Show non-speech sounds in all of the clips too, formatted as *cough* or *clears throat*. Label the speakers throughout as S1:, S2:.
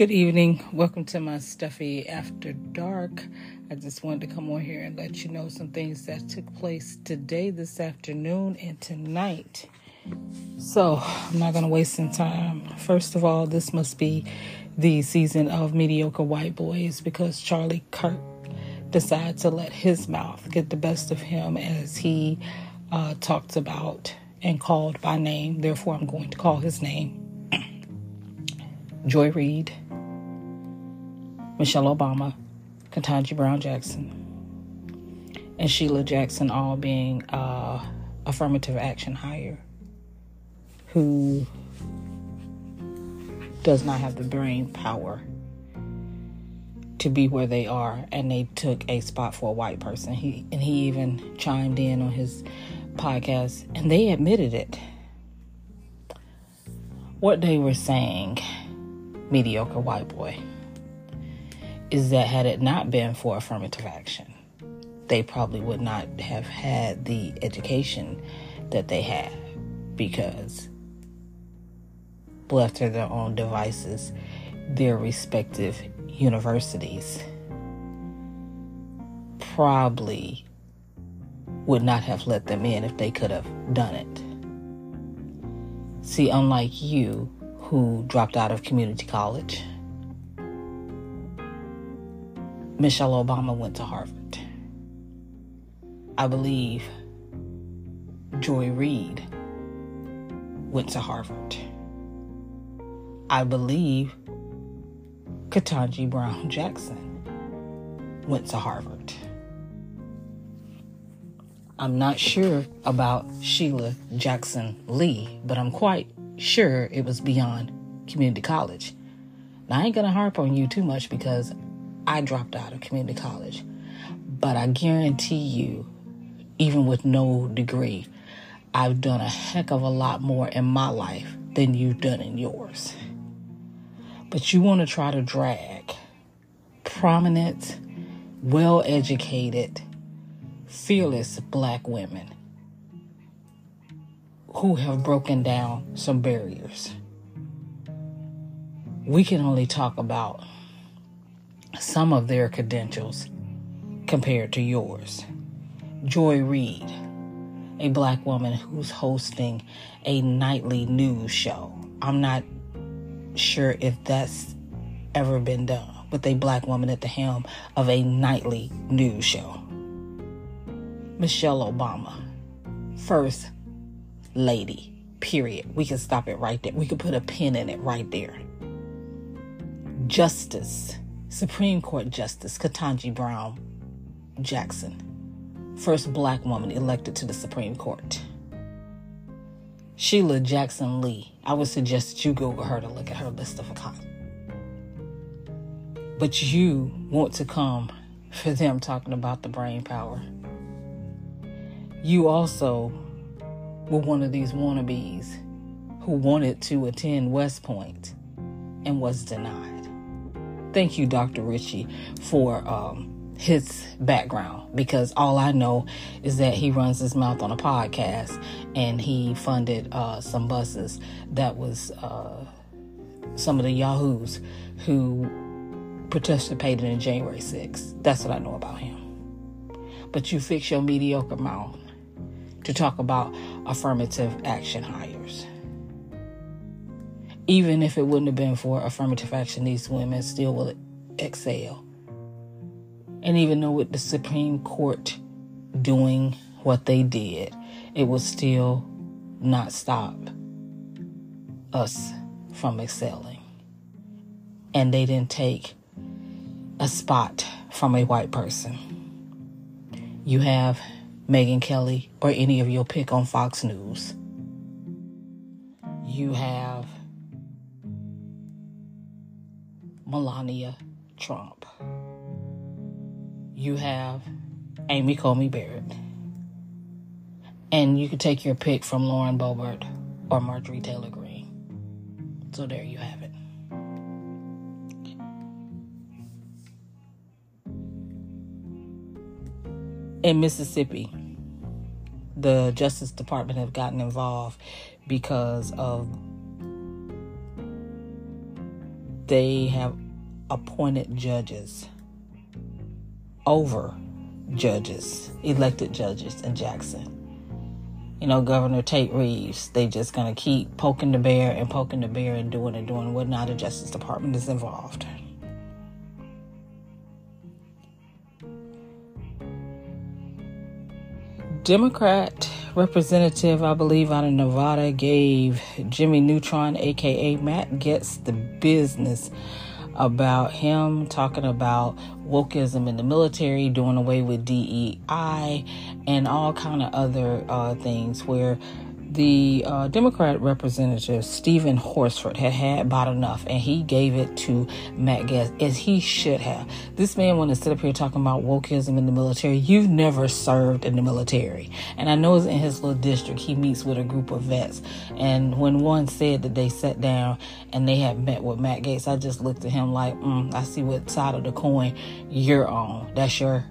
S1: Good evening. Welcome to my Steffie after dark. I just wanted to come on here and let you know some things that took place today, this afternoon, and tonight. So, I'm not going to waste some time. First of all, this must be the season of mediocre white boys because Charlie Kirk decided to let his mouth get the best of him as he uh, talked about and called by name. Therefore, I'm going to call his name *clears throat* Joy Reid, Michelle Obama, Ketanji Brown Jackson, and Sheila Jackson, all being uh, affirmative action hire, who does not have the brain power to be where they are, and they took a spot for a white person. He and he even chimed in on his podcast, and they admitted it. What they were saying mediocre white boy is that had it not been for affirmative action, they probably would not have had the education that they have because left to their own devices, their respective universities probably would not have let them in if they could have done it. See, unlike you, who dropped out of community college. Michelle Obama went to Harvard. I believe Joy Reid went to Harvard. I believe Ketanji Brown Jackson went to Harvard. I'm not sure about Sheila Jackson Lee, but I'm quite sure it was beyond community college. Now, I ain't gonna harp on you too much because I dropped out of community college. But I guarantee you, even with no degree, I've done a heck of a lot more in my life than you've done in yours. But you want to try to drag prominent, well educated, fearless black women who have broken down some barriers. We can only talk about some of their credentials compared to yours. Joy Reid, a black woman who's hosting a nightly news show. I'm not sure if that's ever been done with a black woman at the helm of a nightly news show. Michelle Obama, first lady. Period. We can stop it right there. We could put a pin in it right there. Justice, Supreme Court Justice Ketanji Brown Jackson, first black woman elected to the Supreme Court. Sheila Jackson Lee, I would suggest that you Google her to look at her list of accounts. But you want to come for them talking about the brain power. You also were one of these wannabes who wanted to attend West Point and was denied. Thank you, Dr. Ritchie, for um, his background because all I know is that he runs his mouth on a podcast and he funded uh, some buses that was uh, some of the Yahoos who participated in January 6th. That's what I know about him. But you fix your mediocre mouth to talk about affirmative action hires. Even if it wouldn't have been for affirmative action, these women still will excel. And even though with the Supreme Court doing what they did, it will still not stop us from excelling. And they didn't take a spot from a white person. You have Megyn Kelly or any of your pick on Fox News. You have Melania Trump. You have Amy Coney Barrett. And you can take your pick from Lauren Boebert or Marjorie Taylor Greene. So there you have it. In Mississippi, the Justice Department have gotten involved because of they have appointed judges over judges, elected judges in Jackson. You know, Governor Tate Reeves, they just gonna keep poking the bear and poking the bear and doing and doing what not the Justice Department is involved. Democrat representative, I believe, out of Nevada gave Jimmy Neutron, aka Matt Gaetz the business about him talking about wokeism in the military, doing away with DEI, and all kind of other uh, things where the uh, Democrat representative Stephen Horsford had had about enough, and he gave it to Matt Gaetz as he should have. This man want to sit up here talking about wokeism in the military. You've never served in the military, and I know it's in his little district he meets with a group of vets. And when one said that they sat down and they had met with Matt Gaetz, I just looked at him like, mm, I see what side of the coin you're on. That's your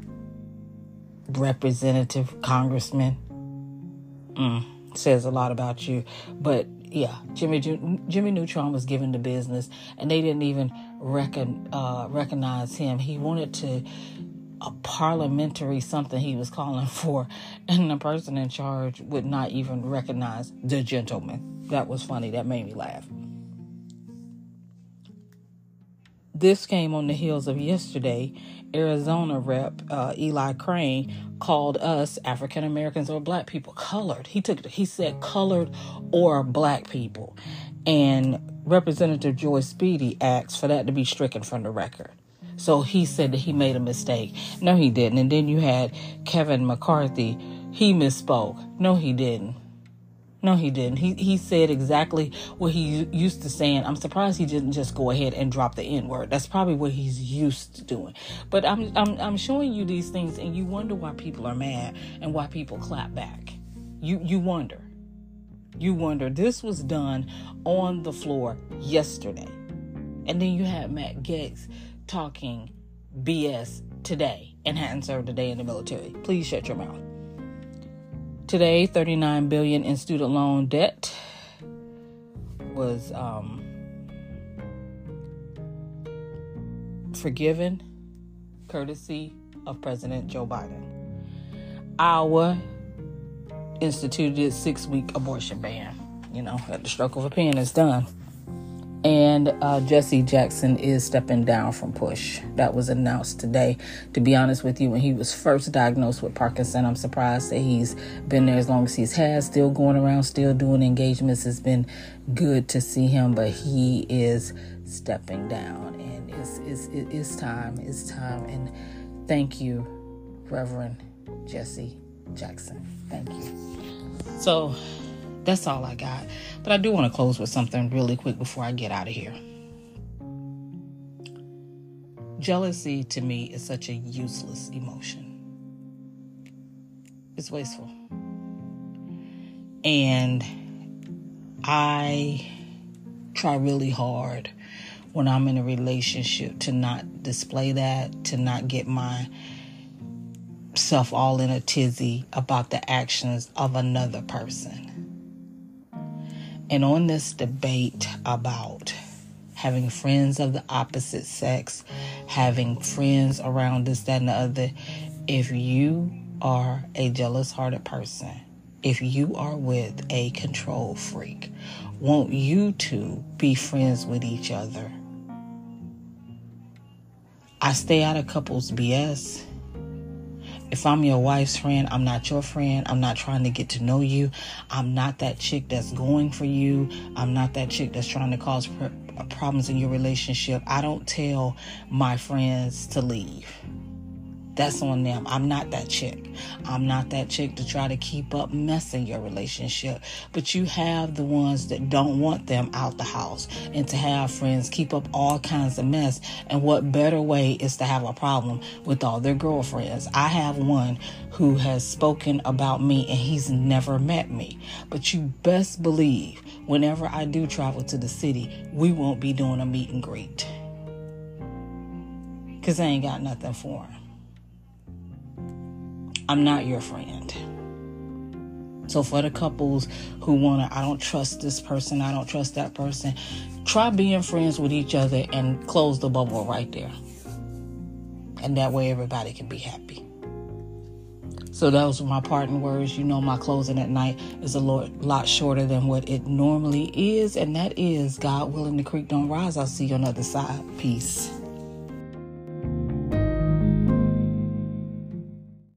S1: representative, congressman. Mm says a lot about you. But yeah, Jimmy Jimmy Neutron was given the business, and they didn't even uh, recognize him. He wanted to a parliamentary something he was calling for, and the person in charge would not even recognize the gentleman. That was funny. That made me laugh. This came on the heels of yesterday Arizona rep uh, Eli Crane called us African Americans or black people colored. He took he said colored or black people, and Representative Joyce Beatty asked for that to be stricken from the record. So he said that he made a mistake. No, he didn't. And then you had Kevin McCarthy. He misspoke. No, he didn't. No, he didn't. He he said exactly what he used to saying. I'm surprised he didn't just go ahead and drop the N word. That's probably what he's used to doing. But I'm I'm I'm showing you these things, and you wonder why people are mad and why people clap back. You you wonder. You wonder. This was done on the floor yesterday, and then you had Matt Gaetz talking BS today and hadn't served a day in the military. Please shut your mouth. Today, 39 billion in student loan debt was um, forgiven courtesy of President Joe Biden. Iowa instituted six week abortion ban. You know, at the stroke of a pen, it's done. And uh, Jesse Jackson is stepping down from PUSH. That was announced today. To be honest with you, when he was first diagnosed with Parkinson, I'm surprised that he's been there as long as he's had, still going around, still doing engagements. It's been good to see him, but he is stepping down. And it's, it's, it's time. It's time. And thank you, Reverend Jesse Jackson. Thank you. So that's all I got. But I do want to close with something really quick before I get out of here. Jealousy to me is such a useless emotion. It's wasteful. And I try really hard when I'm in a relationship to not display that, to not get myself all in a tizzy about the actions of another person. And on this debate about having friends of the opposite sex, having friends around this, that, and the other, if you are a jealous hearted person, if you are with a control freak, won't you two be friends with each other? I stay out of couples BS if I'm your wife's friend, I'm not your friend. I'm not trying to get to know you. I'm not that chick that's going for you. I'm not that chick that's trying to cause pr- problems in your relationship. I don't tell my friends to leave. That's on them. I'm not that chick. I'm not that chick to try to keep up messing your relationship. But you have the ones that don't want them out the house and to have friends keep up all kinds of mess. And what better way is to have a problem with all their girlfriends? I have one who has spoken about me and he's never met me. But you best believe whenever I do travel to the city, we won't be doing a meet and greet. Because I ain't got nothing for him. I'm not your friend. So for the couples who want to, I don't trust this person, I don't trust that person, try being friends with each other and close the bubble right there. And that way everybody can be happy. So those were my parting words. You know, my closing at night is a lot shorter than what it normally is, and that is God willing, the creek don't rise. I'll see you on the other side. Peace.